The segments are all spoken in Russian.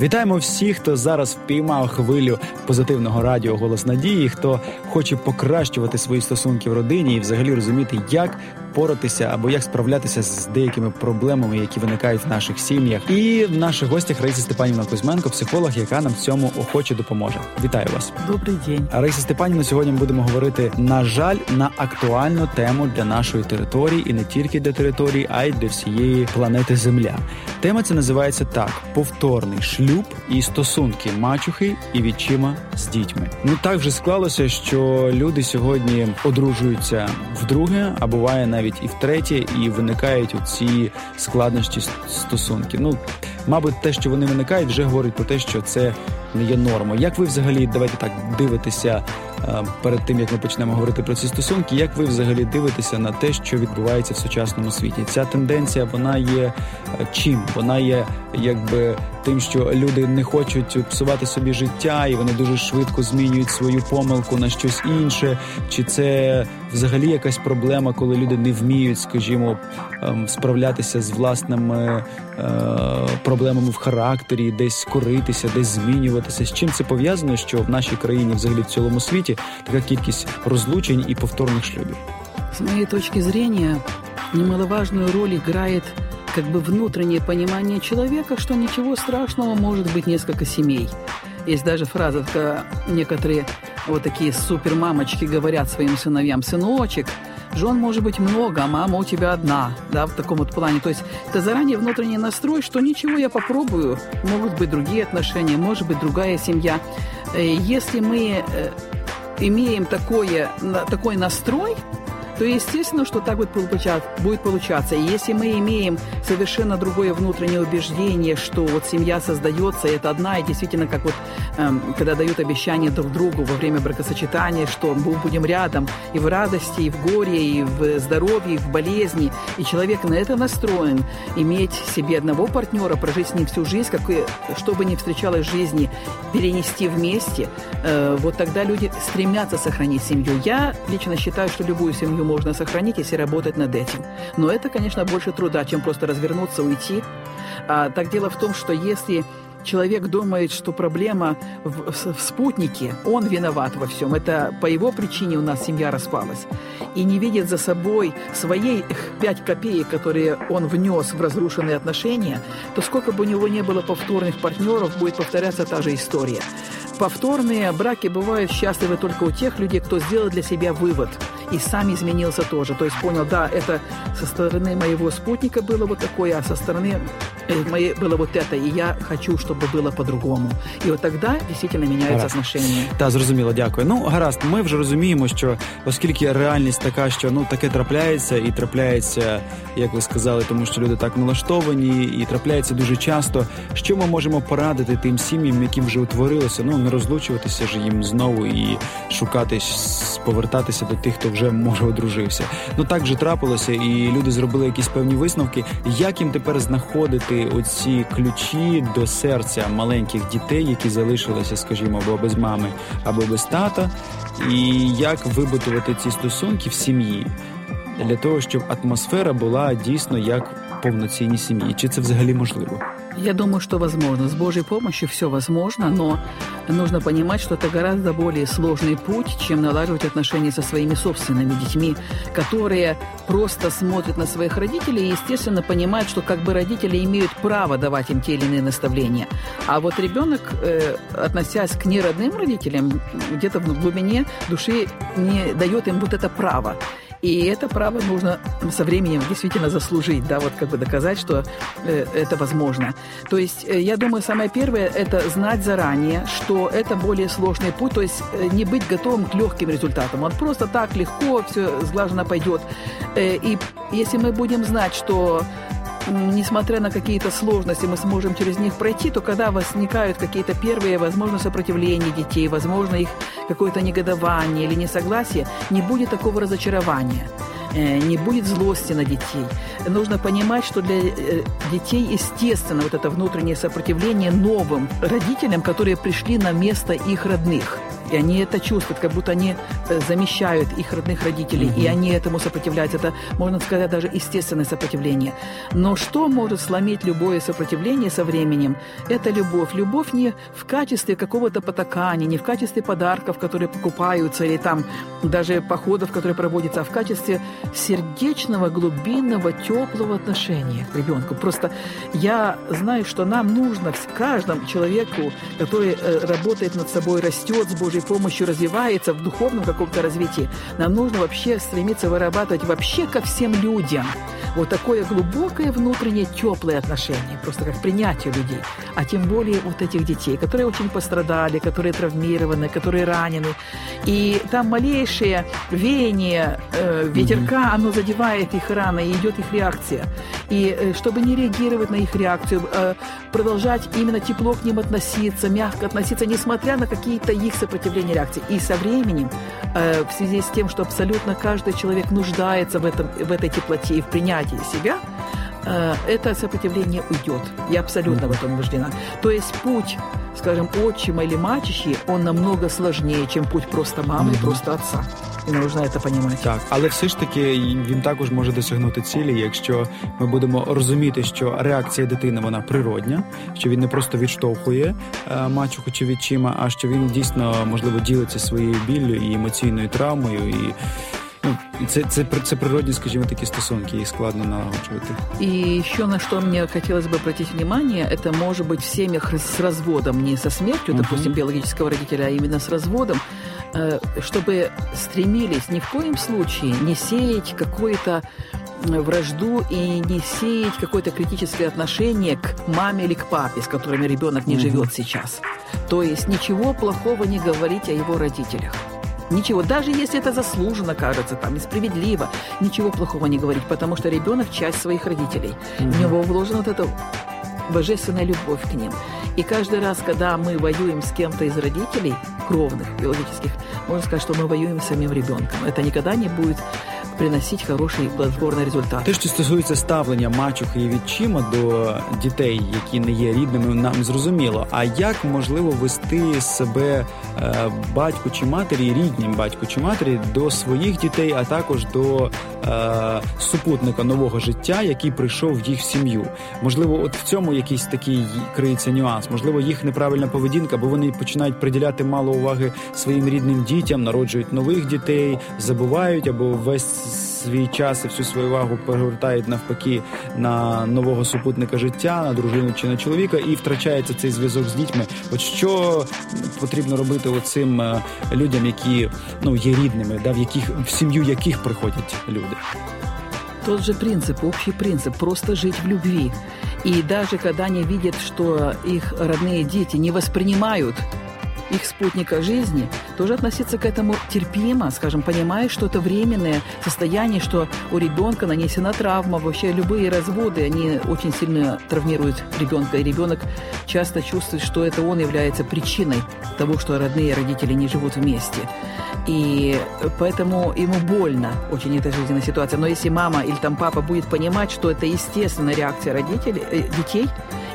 Вітаємо всіх, хто зараз впіймав хвилю позитивного радіо Голос Надії, хто хоче покращувати свої стосунки в родині і взагалі розуміти, як поратися або як справлятися з деякими проблемами, які виникають в наших сім'ях. І в наших гостях Раїса Степанівна Кузьменко, психолог, яка нам в цьому охоче допоможе. Вітаю вас. Добрий день. Раїса Степанівна, сьогодні ми будемо говорити на жаль на актуальну тему для нашої території, і не тільки для території, а й для всієї планети Земля. Тема ця називається так: повторний шлюб і стосунки мачухи і відчима з дітьми. Ну так вже склалося, що люди сьогодні одружуються вдруге, а буває навіть і втретє, і виникають ці складнощі стосунки. Ну мабуть, те, що вони виникають, вже говорить про те, що це не є норма. Як ви взагалі давайте так дивитеся перед тим, як ми почнемо говорити про ці стосунки? Як ви взагалі дивитеся на те, що відбувається в сучасному світі? Ця тенденція вона є е, чим? Вона є якби тим, що люди не хочуть псувати собі життя, і вони дуже швидко змінюють свою помилку на щось інше. Чи це взагалі якась проблема, коли люди не вміють, скажімо, ем, справлятися з власними е, проблемами в характері, десь коритися, десь змінюватися? З чим це пов'язано? Що в нашій країні, взагалі в цілому світі, така кількість розлучень і повторних шлюбів? С моей точки зрения, немаловажную роль играет как бы внутреннее понимание человека, что ничего страшного может быть несколько семей. Есть даже фраза, когда некоторые вот такие супермамочки говорят своим сыновьям, сыночек, жен может быть много, а мама у тебя одна, да, в таком вот плане. То есть это заранее внутренний настрой, что ничего, я попробую, могут быть другие отношения, может быть другая семья. Если мы имеем такое, такой настрой, то естественно, что так будет получаться. И если мы имеем совершенно другое внутреннее убеждение, что вот семья создается, и это одна, и действительно, как вот эм, когда дают обещание друг другу во время бракосочетания, что мы будем рядом и в радости, и в горе, и в здоровье, и в болезни, и человек на это настроен, иметь себе одного партнера, прожить с ним всю жизнь, как, что бы ни встречалось в жизни, перенести вместе, э, вот тогда люди стремятся сохранить семью. Я лично считаю, что любую семью можно сохранить, если работать над этим. Но это, конечно, больше труда, чем просто развернуться, уйти. А, так дело в том, что если человек думает, что проблема в, в спутнике, он виноват во всем. Это по его причине у нас семья распалась. И не видит за собой своей пять копеек, которые он внес в разрушенные отношения, то сколько бы у него не было повторных партнеров, будет повторяться та же история. Повторные браки бывают счастливы только у тех людей, кто сделал для себя вывод и сам изменился тоже. То есть понял, да, это со стороны моего спутника было вот такое, а со стороны моей было вот это, и я хочу, чтобы было по-другому. І от тогда дійсно міняються Гаразд. отношения. Так, зрозуміло, дякую. Ну, гаразд, ми вже розуміємо, що оскільки реальність така, що ну таке трапляється, і трапляється, як ви сказали, тому що люди так налаштовані, і трапляється дуже часто. Що ми можемо порадити тим сім'ям, які вже утворилися, ну не розлучуватися ж їм знову і шукати с- повертатися до тих, хто вже може одружився. Ну так же трапилося, і люди зробили якісь певні висновки. Як їм тепер знаходити оці ключі до серця маленьких дітей, які залишилися, скажімо, або без мами, або без тата, і як вибудувати ці стосунки в сім'ї для того, щоб атмосфера була дійсно як в повноцінній сім'ї? Чи це взагалі можливо? Я думаю, что возможно. С Божьей помощью все возможно, но нужно понимать, что это гораздо более сложный путь, чем налаживать отношения со своими собственными детьми, которые просто смотрят на своих родителей и, естественно, понимают, что как бы родители имеют право давать им те или иные наставления. А вот ребенок, э, относясь к неродным родителям, где-то в глубине души не дает им вот это право. И это право нужно со временем действительно заслужить, да, вот как бы доказать, что э, это возможно. То есть, э, я думаю, самое первое – это знать заранее, что это более сложный путь, то есть э, не быть готовым к легким результатам. Вот просто так легко все сглаженно пойдет. И если мы будем знать, что несмотря на какие-то сложности, мы сможем через них пройти, то когда возникают какие-то первые, возможно, сопротивления детей, возможно, их какое-то негодование или несогласие, не будет такого разочарования э, не будет злости на детей. Нужно понимать, что для э, детей естественно вот это внутреннее сопротивление новым родителям, которые пришли на место их родных. И они это чувствуют, как будто они э, замещают их родных родителей, mm-hmm. и они этому сопротивляются. Это, можно сказать, даже естественное сопротивление. Но что может сломить любое сопротивление со временем? Это любовь. Любовь не в качестве какого-то потакания, не в качестве подарков, которые покупаются, или там даже походов, которые проводятся, а в качестве сердечного, глубинного, теплого отношения к ребенку. Просто я знаю, что нам нужно каждому человеку, который э, работает над собой, растет с Божьей помощью, развивается в духовном каком-то развитии, нам нужно вообще стремиться вырабатывать вообще ко всем людям вот такое глубокое внутреннее теплое отношение, просто как принятие людей, а тем более вот этих детей, которые очень пострадали, которые травмированы, которые ранены. И там малейшее веяние э, ветерка, оно задевает их рано, и идет их реакция. И э, чтобы не реагировать на их реакцию, э, продолжать именно тепло к ним относиться, мягко относиться, несмотря на какие-то их сопротивления реакции. И со временем, э, в связи с тем, что абсолютно каждый человек нуждается в, этом, в этой теплоте и в принятии себя, это сопротивление уйдет. Я абсолютно в этом убеждена. То есть путь, скажем, отчима или мачехи, он намного сложнее, чем путь просто мамы mm-hmm. просто отца І нужно це розуміти. Так, але все ж таки він також може досягнути цілі, якщо ми будемо розуміти, що реакція дитини вона природня, що він не просто відштовхує е, мачуху чи відчима, а що він дійсно можливо ділиться своєю біллю і емоційною травмою і. Ну, це, це, це природні, скажімо, такі стосунки, їх складно налагоджувати. И еще на что мне хотелось бы обратить внимание, это может быть в семьях с разводом, не со смертью, uh-huh. допустим, биологического родителя, а именно с разводом, э, чтобы стремились ни в коем случае не сеять какое-то вражду и не сеять какое-то критическое отношение к маме или к папе, с которыми ребенок не живет сейчас. То есть ничего плохого не говорить о его родителях. Ничего, даже если это заслуженно кажется, там, и справедливо, ничего плохого не говорить, потому что ребенок часть своих родителей. Mm-hmm. В него вложена вот эта божественная любовь к ним. И каждый раз, когда мы воюем с кем-то из родителей, кровных, биологических, можно сказать, что мы воюем с самим ребенком. Это никогда не будет приносить хороший плодотворний результат. Те, що стосується ставлення мачухи і відчима до дітей, які не є рідними, нам зрозуміло. А як можливо вести себе е, батьку чи матері, ріднім батьку чи матері до своїх дітей, а також до е, супутника нового життя, який прийшов в їх сім'ю? Можливо, от в цьому якийсь такий криється нюанс, можливо, їх неправильна поведінка, бо вони починають приділяти мало уваги своїм рідним дітям, народжують нових дітей, забувають або весь свій час і всю свою увагу перевертають навпаки на нового супутника життя, на дружину чи на чоловіка, і втрачається цей зв'язок з дітьми. От що потрібно робити оцим е, людям, які ну є рідними, да в яких в сім'ю яких приходять люди. Тот же принцип, общий принцип, просто жить в любви. И даже когда они видят, что их родные дети не воспринимают их спутника жизни, тоже относиться к этому терпимо, скажем, понимая, что это временное состояние, что у ребенка нанесена травма. Вообще любые разводы, они очень сильно травмируют ребенка, и ребенок часто чувствует, что это он является причиной того, что родные родители не живут вместе. И поэтому ему больно очень эта жизненная ситуация. Но если мама или там папа будет понимать, что это естественная реакция родителей, э, детей,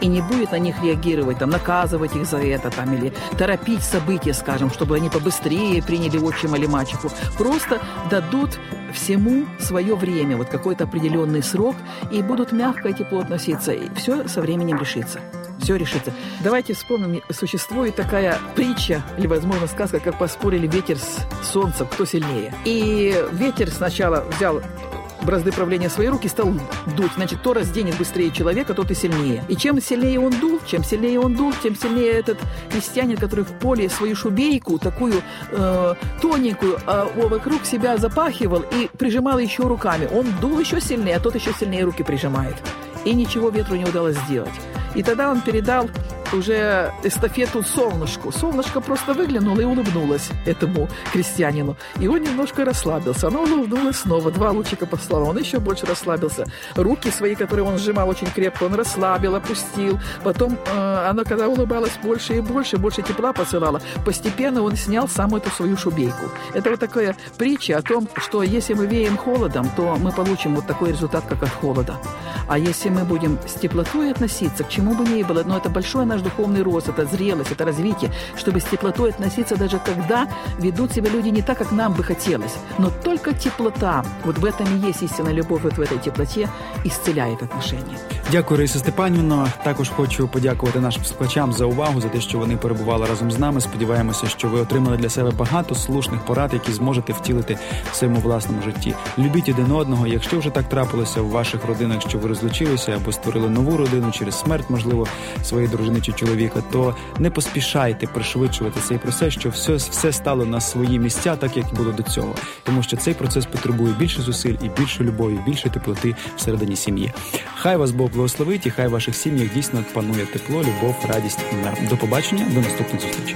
и не будет на них реагировать, там, наказывать их за это, там, или торопить события, скажем, чтобы они побыстрее приняли отчима или мачеху. Просто дадут всему свое время, вот какой-то определенный срок, и будут мягко и тепло относиться, и все со временем решится все решится. Давайте вспомним, существует такая притча, или, возможно, сказка, как поспорили ветер с солнцем, кто сильнее. И ветер сначала взял бразды правления в свои руки, стал дуть. Значит, кто разденет быстрее человека, тот и сильнее. И чем сильнее он дул, чем сильнее он дул, тем сильнее этот крестьянин, который в поле свою шубейку, такую э, тоненькую, э, вокруг себя запахивал и прижимал еще руками. Он дул еще сильнее, а тот еще сильнее руки прижимает. И ничего ветру не удалось сделать. И тогда он передал уже эстафету солнышку. Солнышко просто выглянуло и улыбнулось этому крестьянину. И он немножко расслабился. Оно улыбнулось снова. Два лучика послало. Он еще больше расслабился. Руки свои, которые он сжимал очень крепко, он расслабил, опустил. Потом э, оно, когда улыбалось больше и больше, больше тепла посылало, постепенно он снял самую эту свою шубейку. Это вот такая притча о том, что если мы веем холодом, то мы получим вот такой результат, как от холода. А если мы будем с теплотой относиться, к чему бы ни было, но это большое наш духовный рост, это зрелость, это развитие, чтобы с теплотой относиться даже когда ведут себя люди не так, как нам бы хотелось. Но только теплота, вот в этом и есть истинная любовь, вот в этой теплоте исцеляет отношения. Дякую, Раїса Степанівна. Також хочу подякувати нашим слухачам за увагу, за те, що вони перебували разом з нами. Сподіваємося, що ви отримали для себе багато слушних порад, які зможете втілити в своєму власному житті. Любіть один одного. Якщо вже так трапилося в ваших родинах, що ви розлучилися або створили нову родину через смерть, можливо, своєї дружини чи чоловіка, то не поспішайте пришвидшувати цей процес, що все все стало на свої місця, так як було до цього, тому що цей процес потребує більше зусиль і більше любові, більше теплоти всередині сім'ї. Хай вас Бог благословить і хай в ваших сім'ях дійсно панує тепло, любов, радість і мир. До побачення, до наступних зустрічей.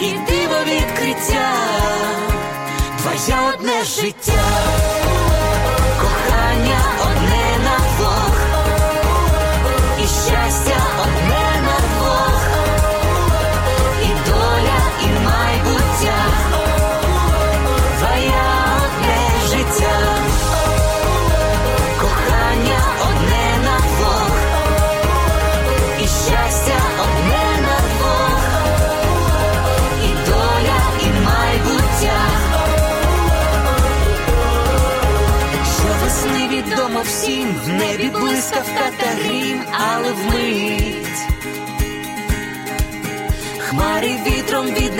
і диво відкриття, твоє одне життя, кохання одне на двох, і щастя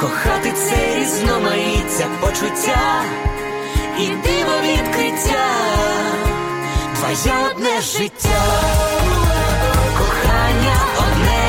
кохати це різноманіття почуття і диво відкриття, твоє одне життя, кохання одне.